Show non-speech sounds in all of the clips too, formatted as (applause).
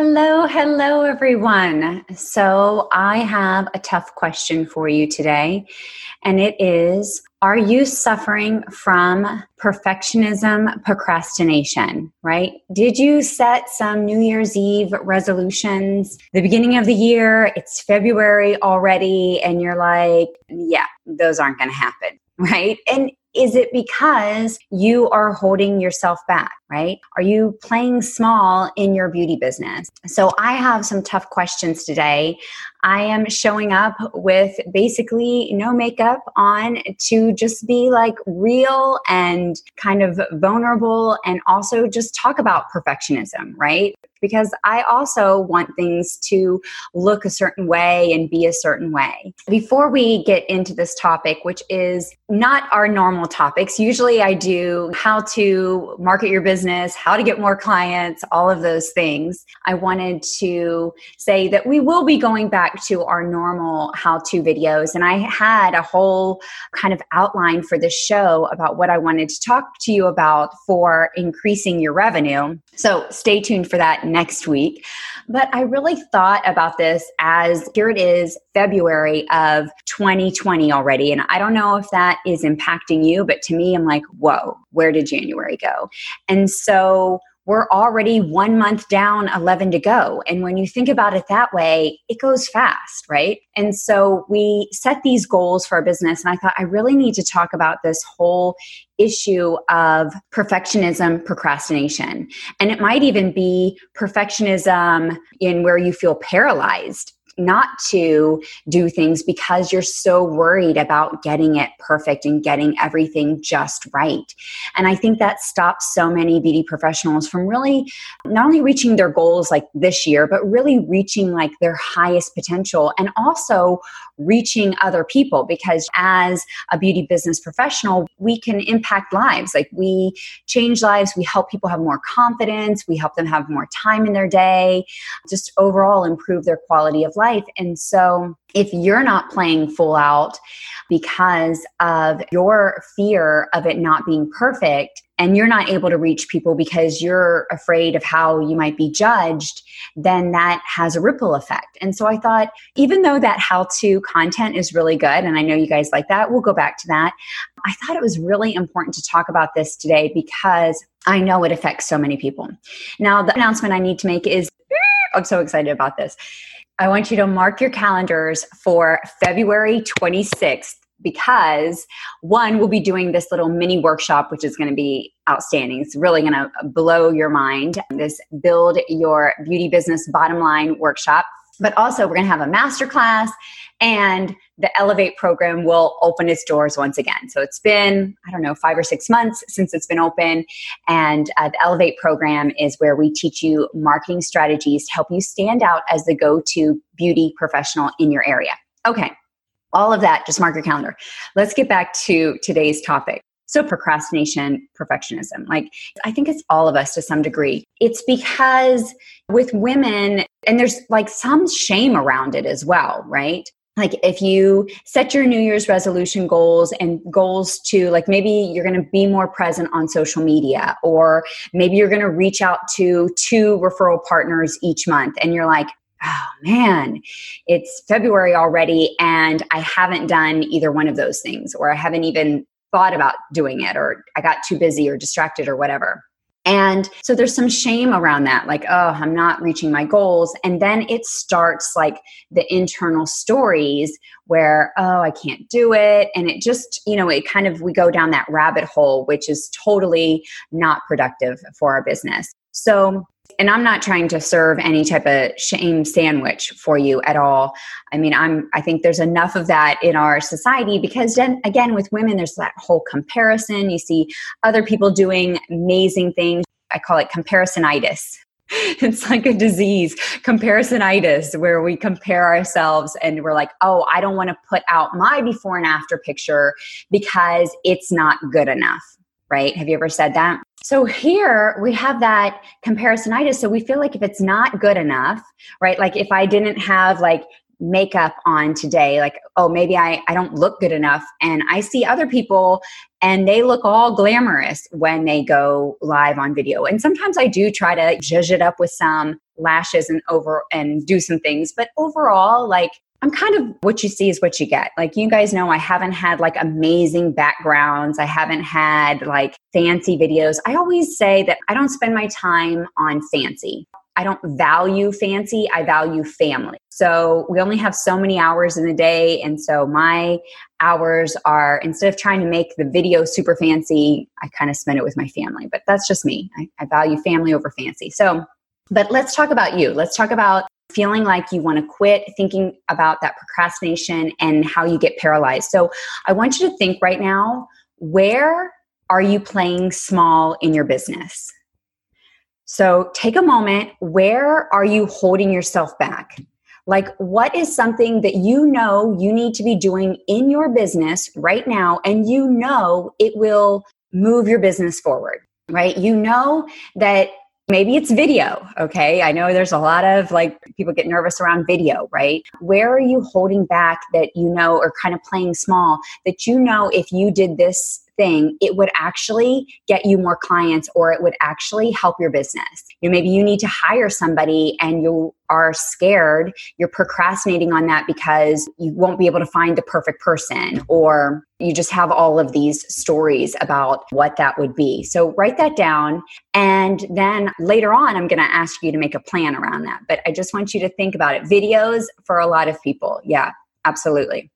Hello, hello, everyone. So, I have a tough question for you today, and it is Are you suffering from perfectionism procrastination? Right? Did you set some New Year's Eve resolutions? The beginning of the year, it's February already, and you're like, Yeah, those aren't going to happen (laughs) right? And is it because you are holding yourself back, right? Are you playing small in your beauty business? So, I have some tough questions today. I am showing up with basically no makeup on to just be like real and kind of vulnerable and also just talk about perfectionism, right? Because I also want things to look a certain way and be a certain way. Before we get into this topic, which is not our normal topics, usually I do how to market your business, how to get more clients, all of those things. I wanted to say that we will be going back to our normal how to videos. And I had a whole kind of outline for this show about what I wanted to talk to you about for increasing your revenue. So stay tuned for that next week. But I really thought about this as here it is, February of 2020 already. And I don't know if that is impacting you, but to me, I'm like, whoa, where did January go? And so we're already one month down, 11 to go. And when you think about it that way, it goes fast, right? And so we set these goals for our business. And I thought, I really need to talk about this whole issue of perfectionism, procrastination. And it might even be perfectionism in where you feel paralyzed not to do things because you're so worried about getting it perfect and getting everything just right. And I think that stops so many beauty professionals from really not only reaching their goals like this year, but really reaching like their highest potential and also reaching other people because as a beauty business professional, we can impact lives. Like we change lives, we help people have more confidence, we help them have more time in their day, just overall improve their quality of life. And so if you're not playing full out because of your fear of it not being perfect, and you're not able to reach people because you're afraid of how you might be judged, then that has a ripple effect. And so I thought, even though that how to content is really good, and I know you guys like that, we'll go back to that. I thought it was really important to talk about this today because I know it affects so many people. Now, the announcement I need to make is I'm so excited about this. I want you to mark your calendars for February 26th because one, we'll be doing this little mini workshop, which is going to be outstanding. It's really going to blow your mind. This build your beauty business bottom line workshop. But also, we're going to have a masterclass and the Elevate program will open its doors once again. So it's been, I don't know, five or six months since it's been open. And uh, the Elevate program is where we teach you marketing strategies to help you stand out as the go to beauty professional in your area. Okay, all of that, just mark your calendar. Let's get back to today's topic. So, procrastination, perfectionism. Like, I think it's all of us to some degree. It's because with women, and there's like some shame around it as well, right? Like, if you set your New Year's resolution goals and goals to, like, maybe you're going to be more present on social media, or maybe you're going to reach out to two referral partners each month, and you're like, oh man, it's February already and I haven't done either one of those things, or I haven't even thought about doing it, or I got too busy or distracted or whatever. And so there's some shame around that, like, oh, I'm not reaching my goals. And then it starts like the internal stories where, oh, I can't do it. And it just, you know, it kind of, we go down that rabbit hole, which is totally not productive for our business. So and I'm not trying to serve any type of shame sandwich for you at all. I mean, I'm I think there's enough of that in our society because then again with women there's that whole comparison. You see other people doing amazing things. I call it comparisonitis. (laughs) It's like a disease, comparisonitis, where we compare ourselves and we're like, oh, I don't want to put out my before and after picture because it's not good enough, right? Have you ever said that? So here we have that comparisonitis. So we feel like if it's not good enough, right? Like if I didn't have like makeup on today, like, oh, maybe I, I don't look good enough. And I see other people and they look all glamorous when they go live on video. And sometimes I do try to zhuzh it up with some lashes and over and do some things. But overall, like I'm kind of what you see is what you get. Like you guys know, I haven't had like amazing backgrounds. I haven't had like fancy videos. I always say that I don't spend my time on fancy. I don't value fancy, I value family. So we only have so many hours in the day. And so my hours are, instead of trying to make the video super fancy, I kind of spend it with my family. But that's just me. I, I value family over fancy. So, but let's talk about you. Let's talk about feeling like you want to quit, thinking about that procrastination and how you get paralyzed. So I want you to think right now where are you playing small in your business? So take a moment. Where are you holding yourself back? Like, what is something that you know you need to be doing in your business right now, and you know it will move your business forward, right? You know that Maybe it's video, okay? I know there's a lot of like people get nervous around video, right? Where are you holding back that you know or kind of playing small that you know if you did this thing, it would actually get you more clients or it would actually help your business. You know, maybe you need to hire somebody and you are scared, you're procrastinating on that because you won't be able to find the perfect person or you just have all of these stories about what that would be. So write that down and then later on I'm going to ask you to make a plan around that. But I just want you to think about it. Videos for a lot of people. Yeah, absolutely.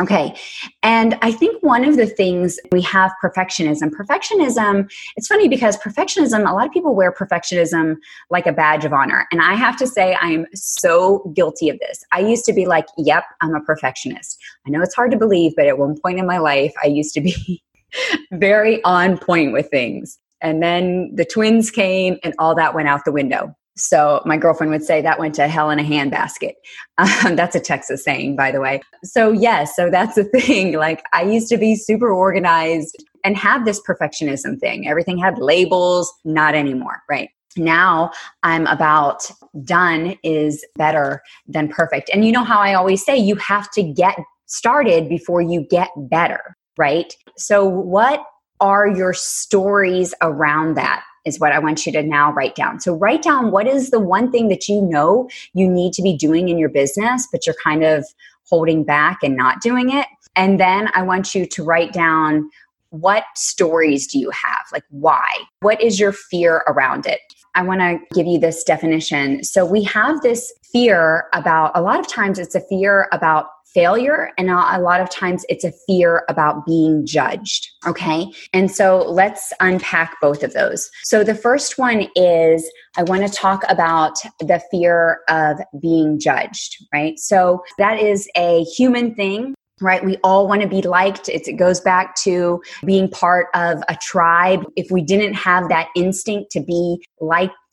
Okay. And I think one of the things we have perfectionism. Perfectionism, it's funny because perfectionism, a lot of people wear perfectionism like a badge of honor. And I have to say, I am so guilty of this. I used to be like, yep, I'm a perfectionist. I know it's hard to believe, but at one point in my life, I used to be (laughs) very on point with things. And then the twins came and all that went out the window. So my girlfriend would say that went to hell in a handbasket. (laughs) Um, that's a Texas saying, by the way. So yes, so that's the (laughs) thing. Like I used to be super organized and have this perfectionism thing. Everything had labels, not anymore, right? Now I'm about done is better than perfect. And you know how I always say you have to get started before you get better, right? So what are your stories around that? Is what I want you to now write down. So, write down what is the one thing that you know you need to be doing in your business, but you're kind of holding back and not doing it. And then I want you to write down what stories do you have? Like, why? What is your fear around it? I want to give you this definition. So, we have this fear about a lot of times it's a fear about failure and a lot of times it's a fear about being judged okay and so let's unpack both of those so the first one is i want to talk about the fear of being judged right so that is a human thing right? We all want to be liked. It's, it goes back to being part of a tribe. If we didn't have that instinct to be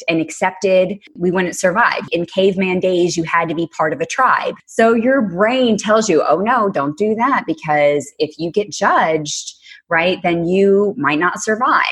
and accepted, we wouldn't survive. In caveman days, you had to be part of a tribe. So your brain tells you, oh no, don't do that because if you get judged, right, then you might not survive,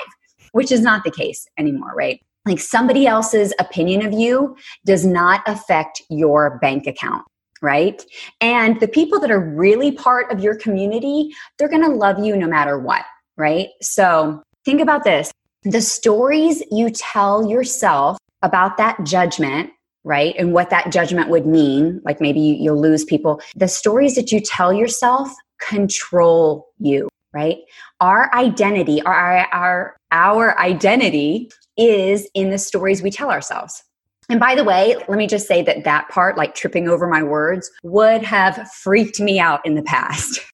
which is not the case anymore, right? Like somebody else's opinion of you does not affect your bank account right? And the people that are really part of your community, they're going to love you no matter what, right? So think about this the stories you tell yourself about that judgment right and what that judgment would mean like maybe you'll lose people the stories that you tell yourself control you right our identity our our our identity is in the stories we tell ourselves. And by the way, let me just say that that part, like tripping over my words, would have freaked me out in the past. (laughs)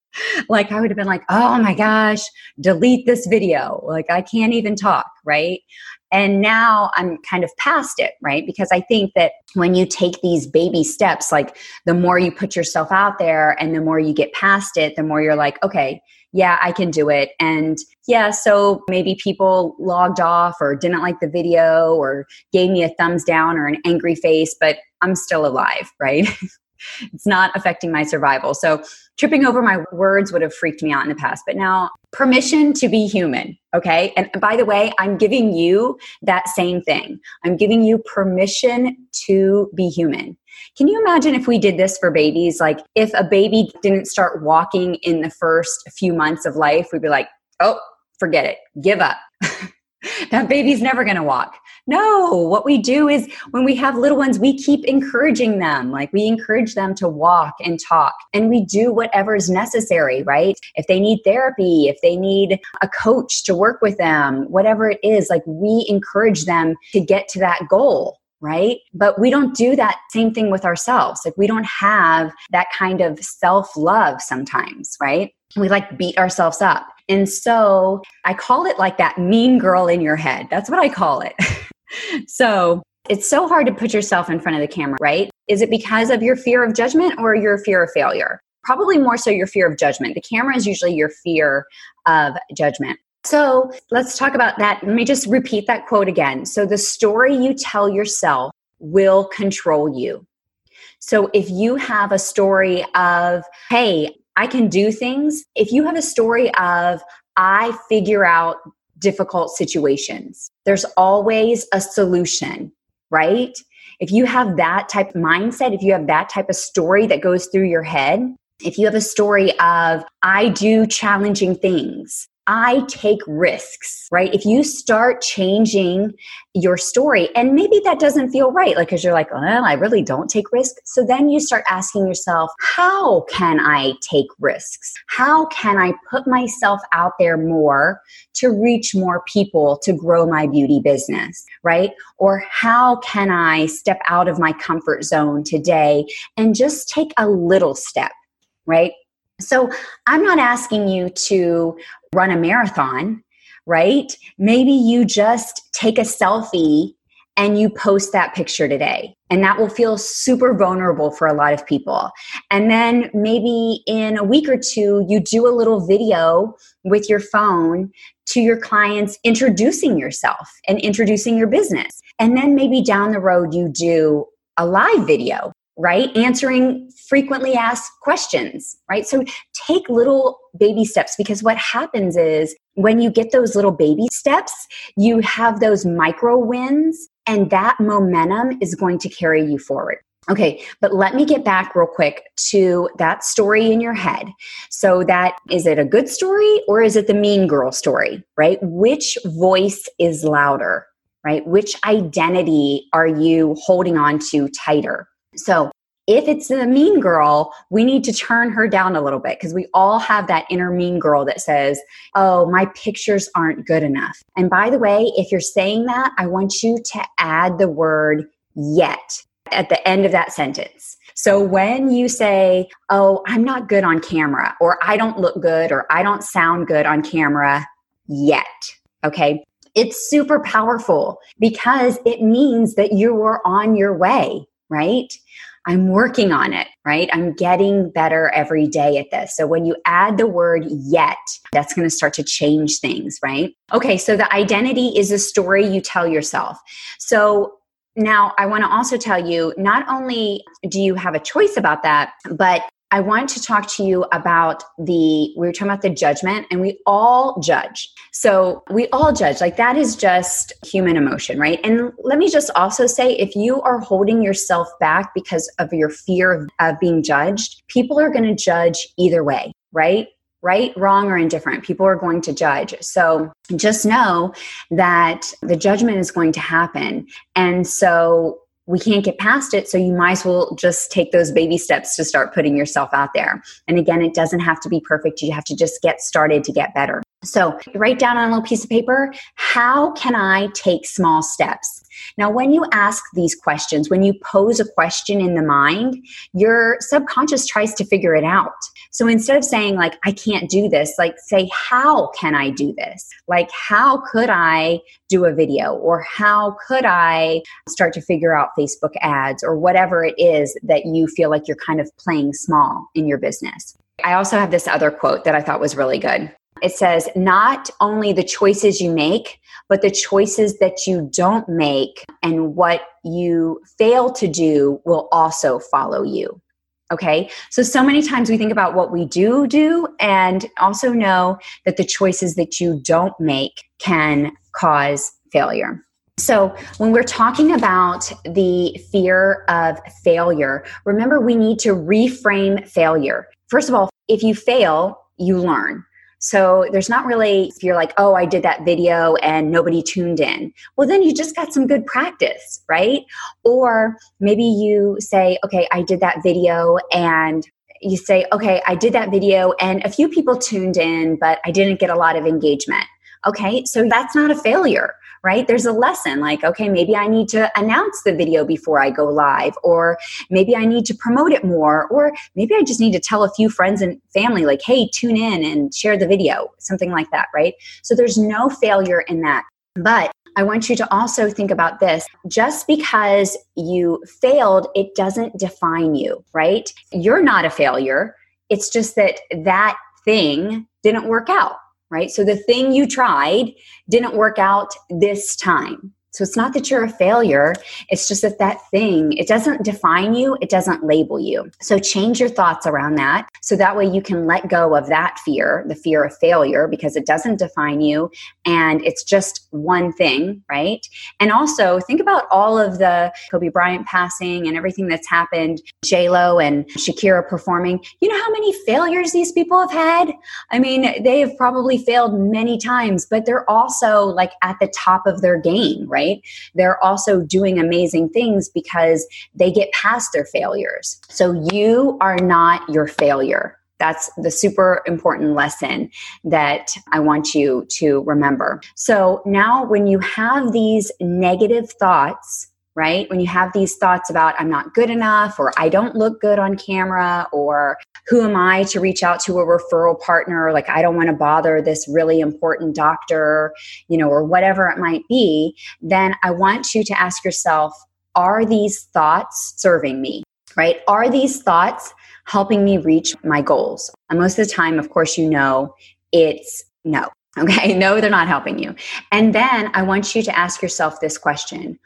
like I would have been like, oh my gosh, delete this video. Like I can't even talk, right? And now I'm kind of past it, right? Because I think that when you take these baby steps, like the more you put yourself out there and the more you get past it, the more you're like, okay, yeah, I can do it. And yeah, so maybe people logged off or didn't like the video or gave me a thumbs down or an angry face, but I'm still alive, right? (laughs) it's not affecting my survival. So tripping over my words would have freaked me out in the past. But now, permission to be human. Okay. And by the way, I'm giving you that same thing. I'm giving you permission to be human. Can you imagine if we did this for babies? Like, if a baby didn't start walking in the first few months of life, we'd be like, oh, forget it, give up. (laughs) (laughs) that baby's never going to walk. No, what we do is when we have little ones, we keep encouraging them. Like we encourage them to walk and talk, and we do whatever is necessary, right? If they need therapy, if they need a coach to work with them, whatever it is, like we encourage them to get to that goal right? But we don't do that same thing with ourselves. Like we don't have that kind of self love sometimes, right? We like beat ourselves up. And so I call it like that mean girl in your head. That's what I call it. (laughs) so it's so hard to put yourself in front of the camera, right? Is it because of your fear of judgment or your fear of failure? Probably more so your fear of judgment. The camera is usually your fear of judgment. So let's talk about that. Let me just repeat that quote again. So the story you tell yourself will control you. So if you have a story of, hey, I can do things, if you have a story of, I figure out difficult situations, there's always a solution, right? If you have that type of mindset, if you have that type of story that goes through your head, if you have a story of, I do challenging things, I take risks, right? If you start changing your story, and maybe that doesn't feel right, like, because you're like, well, I really don't take risks. So then you start asking yourself, how can I take risks? How can I put myself out there more to reach more people to grow my beauty business, right? Or how can I step out of my comfort zone today and just take a little step, right? So I'm not asking you to run a marathon, right? Maybe you just take a selfie and you post that picture today. And that will feel super vulnerable for a lot of people. And then maybe in a week or two, you do a little video with your phone to your clients introducing yourself and introducing your business. And then maybe down the road, you do a live video right? Answering frequently asked questions, right? So take little baby steps because what happens is when you get those little baby steps, you have those micro wins and that momentum is going to carry you forward. Okay, but let me get back real quick to that story in your head. So, that is it a good story or is it the mean girl story, right? Which voice is louder, right? Which identity are you holding on to tighter? So, if it's the mean girl, we need to turn her down a little bit because we all have that inner mean girl that says, Oh, my pictures aren't good enough. And by the way, if you're saying that, I want you to add the word yet at the end of that sentence. So when you say, Oh, I'm not good on camera, or I don't look good, or I don't sound good on camera yet, okay? It's super powerful because it means that you are on your way right? I'm working on it, right? I'm getting better every day at this. So when you add the word yet, that's going to start to change things, right? Okay, so the identity is a story you tell yourself. So now I want to also tell you not only do you have a choice about that, but I want to talk to you about the, we were talking about the judgment, and we all judge. So we all judge. Like that is just human emotion, right? And let me just also say if you are holding yourself back because of your fear of, being judged, people are going to judge either way, right? Right, wrong, or indifferent. People are going to judge. So just know that the judgment is going to happen. And so we can't get past it. So you might as well just take those baby steps to start putting yourself out there. And again, it doesn't have to be perfect. You have to just get started to get better. So write down on a little piece of paper how can I take small steps? Now, when you ask these questions, when you pose a question in the mind, your subconscious tries to figure it out. So instead of saying, like, I can't do this, like, say, how can I do this? Like, how could I do a video? Or how could I start to figure out Facebook ads or whatever it is that you feel like you're kind of playing small in your business? I also have this other quote that I thought was really good. It says, not only the choices you make, but the choices that you don't make and what you fail to do will also follow you. Okay. So, so many times we think about what we do do and also know that the choices that you don't make can cause failure. So, when we're talking about the fear of failure, remember we need to reframe failure. First of all, if you fail, you learn. So there's not really, if you're like, oh, I did that video and nobody tuned in. Well, then you just got some good practice, right? Or maybe you say, okay, I did that video and you say, okay, I did that video and a few people tuned in, but I didn't get a lot of engagement. Okay, so that's not a failure right? There's a lesson like, okay, maybe I need to announce the video before I go live, or maybe I need to promote it more, or maybe I just need to tell a few friends and family, like, hey, tune in and share the video, something like that, right? So there's no failure in that. But I want you to also think about this. Just because you failed, it doesn't define you, right? You're not a failure. It's just that that thing didn't work out right? So the thing you tried didn't work out this time. So it's not that you're a failure. It's just that that thing, it doesn't define you. It doesn't label you. So change your thoughts around that. So that way you can let go of that fear, the fear of failure, because it doesn't define you. And it's just one thing, right? And also think about all of the Kobe Bryant passing and everything that's happened, J-Lo and Shakira performing. You know how many failures these people have had? I mean, they have probably failed many times, but they're also like at the top of their game, right? Right? They're also doing amazing things because they get past their failures. So you are not your failure. That's the super important lesson that I want you to remember. So now, when you have these negative thoughts, right? When you have these thoughts about, I'm not good enough, or I don't look good on camera, or who am I to reach out to a referral partner? Like, I don't want to bother this really important doctor, you know, or whatever it might be, then I want you to ask yourself, are these thoughts serving me, right? Are these thoughts helping me reach my goals? And most of the time, of course, you know, it's no. (laughs) Okay, no, they're not helping you. And then I want you to ask yourself this question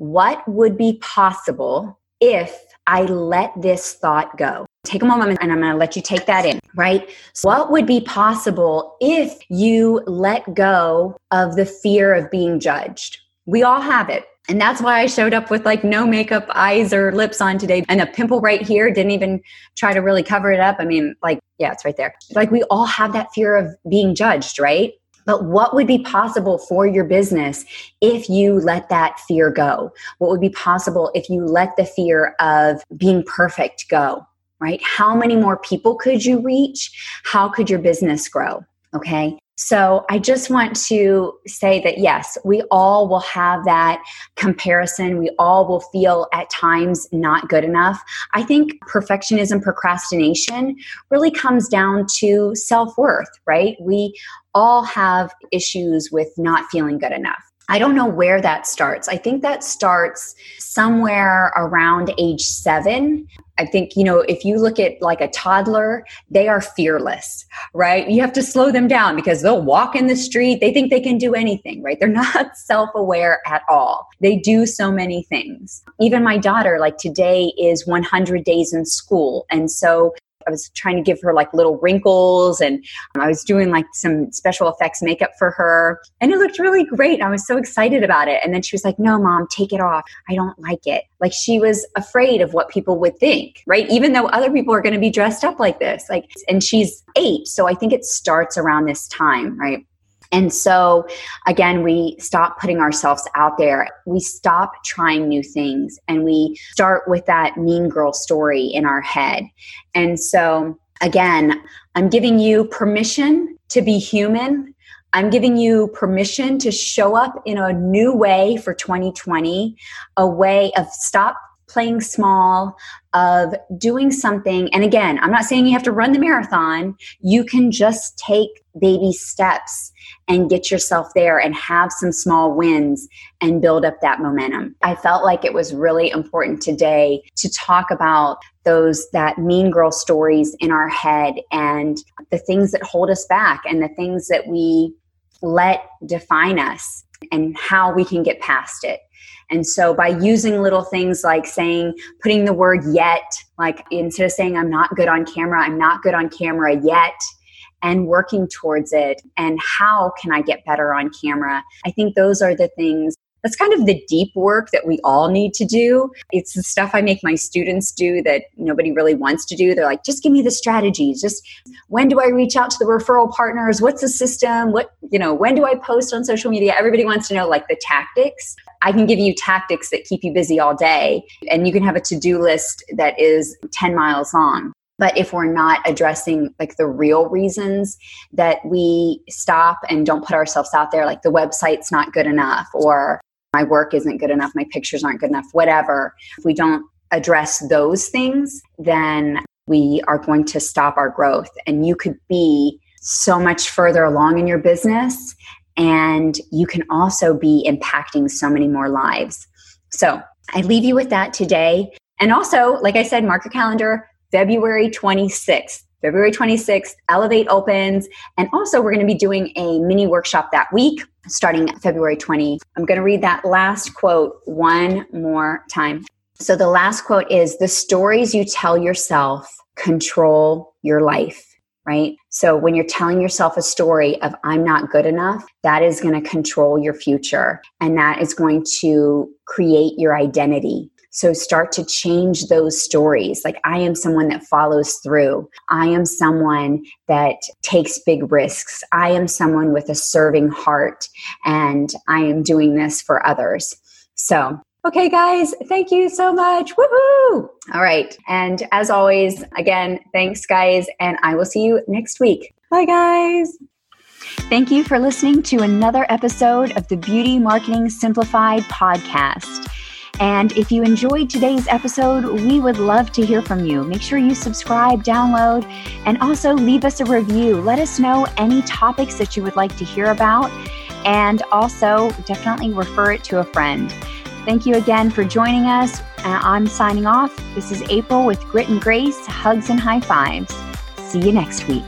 what would be possible if I let this thought go? Take a moment and I'm going to let you take that in, right? So what would be possible if you let go of the fear of being judged? We all have it. And that's why I showed up with like no makeup, eyes, or lips on today, and a pimple right here. Didn't even try to really cover it up. I mean, like, yeah, it's right there. Like, we all have that fear of being judged, right? But what would be possible for your business if you let that fear go? What would be possible if you let the fear of being perfect go? Right? How many more people could you reach? How could your business grow? Okay. So I just want to say that yes, we all will have that comparison. We all will feel at times not good enough. I think perfectionism, procrastination really comes down to self worth, right? We all have issues with not feeling good enough. I don't know where that starts. I think that starts somewhere around age seven. I think, you know, if you look at like a toddler, they are fearless, right? You have to slow them down because they'll walk in the street. They think they can do anything, right? They're (laughs) not self aware at all. They do so many things. Even my daughter, like today is 100 days in school. And so I was trying to give her like little wrinkles and I was doing like some special effects makeup for her and it looked really great. I was so excited about it. And then she was like, No, mom, take it off. I don't like it. Like she was afraid of what people would think, right? Even though other people are going to be dressed up like this. Like, and she's eight. So I think it starts around this time, right? And so, again, we stop putting ourselves out there. We stop trying new things and we start with that mean girl story in our head. And so, again, I'm giving you permission to be human. I'm giving you permission to show up in a new way for 2020, a way of stop playing small, of doing something. And again, I'm not saying you have to run the marathon. You can just take baby steps and get yourself there and have some small wins and build up that momentum. I felt like it was really important today to talk about those that mean girl stories in our head and the things that hold us back and the things that we let define us and how we can get past it. And so by using little things like saying, putting the word yet, like instead of saying, I'm not good on camera, I'm not good on camera yet, and working towards it. And how can I get better on camera? I think those are the things that's kind of the deep work that we all need to do. It's the stuff I make my students do that nobody really wants to do. They're like, just give me the strategies. Just when do I reach out to the referral partners? What's the system? What, you know, when do I post on social media? Everybody wants to know like the tactics. I can give you tactics that keep you busy all day, and you can have a to do list that is 10 miles long. But if we're not addressing like the real reasons that we stop and don't put ourselves out there, like the website's not good enough, or my work isn't good enough, my pictures aren't good enough, whatever, if we don't address those things, then we are going to stop our growth. And you could be so much further along in your business, and you can also be impacting so many more lives. So I leave you with that today. And also, like I said, mark your calendar, February 26th. February 26th, Elevate opens. And also, we're going to be doing a mini workshop that week starting February 20. I'm going to read that last quote one more time. So, the last quote is The stories you tell yourself control your life, right? So, when you're telling yourself a story of I'm not good enough, that is going to control your future and that is going to create your identity. So start to change those stories. Like, I am someone that follows through. I am someone that takes big risks. I am someone with a serving heart, and I am doing this for others. So, Okay, guys, thank you so much. Woohoo! All right. And as always, again, thanks, guys, and I will see you next week. Bye, guys. Thank you for listening to another episode of the Beauty Marketing Simplified podcast. And if you enjoyed today's episode, we would love to hear from you. Make sure you subscribe, download, and also leave us a review. Let us know any topics that you would like to hear about, and also definitely refer it to a friend. Thank you again for joining us. Uh, I'm signing off. This is April with Grit and Grace, hugs and high fives. See you next week.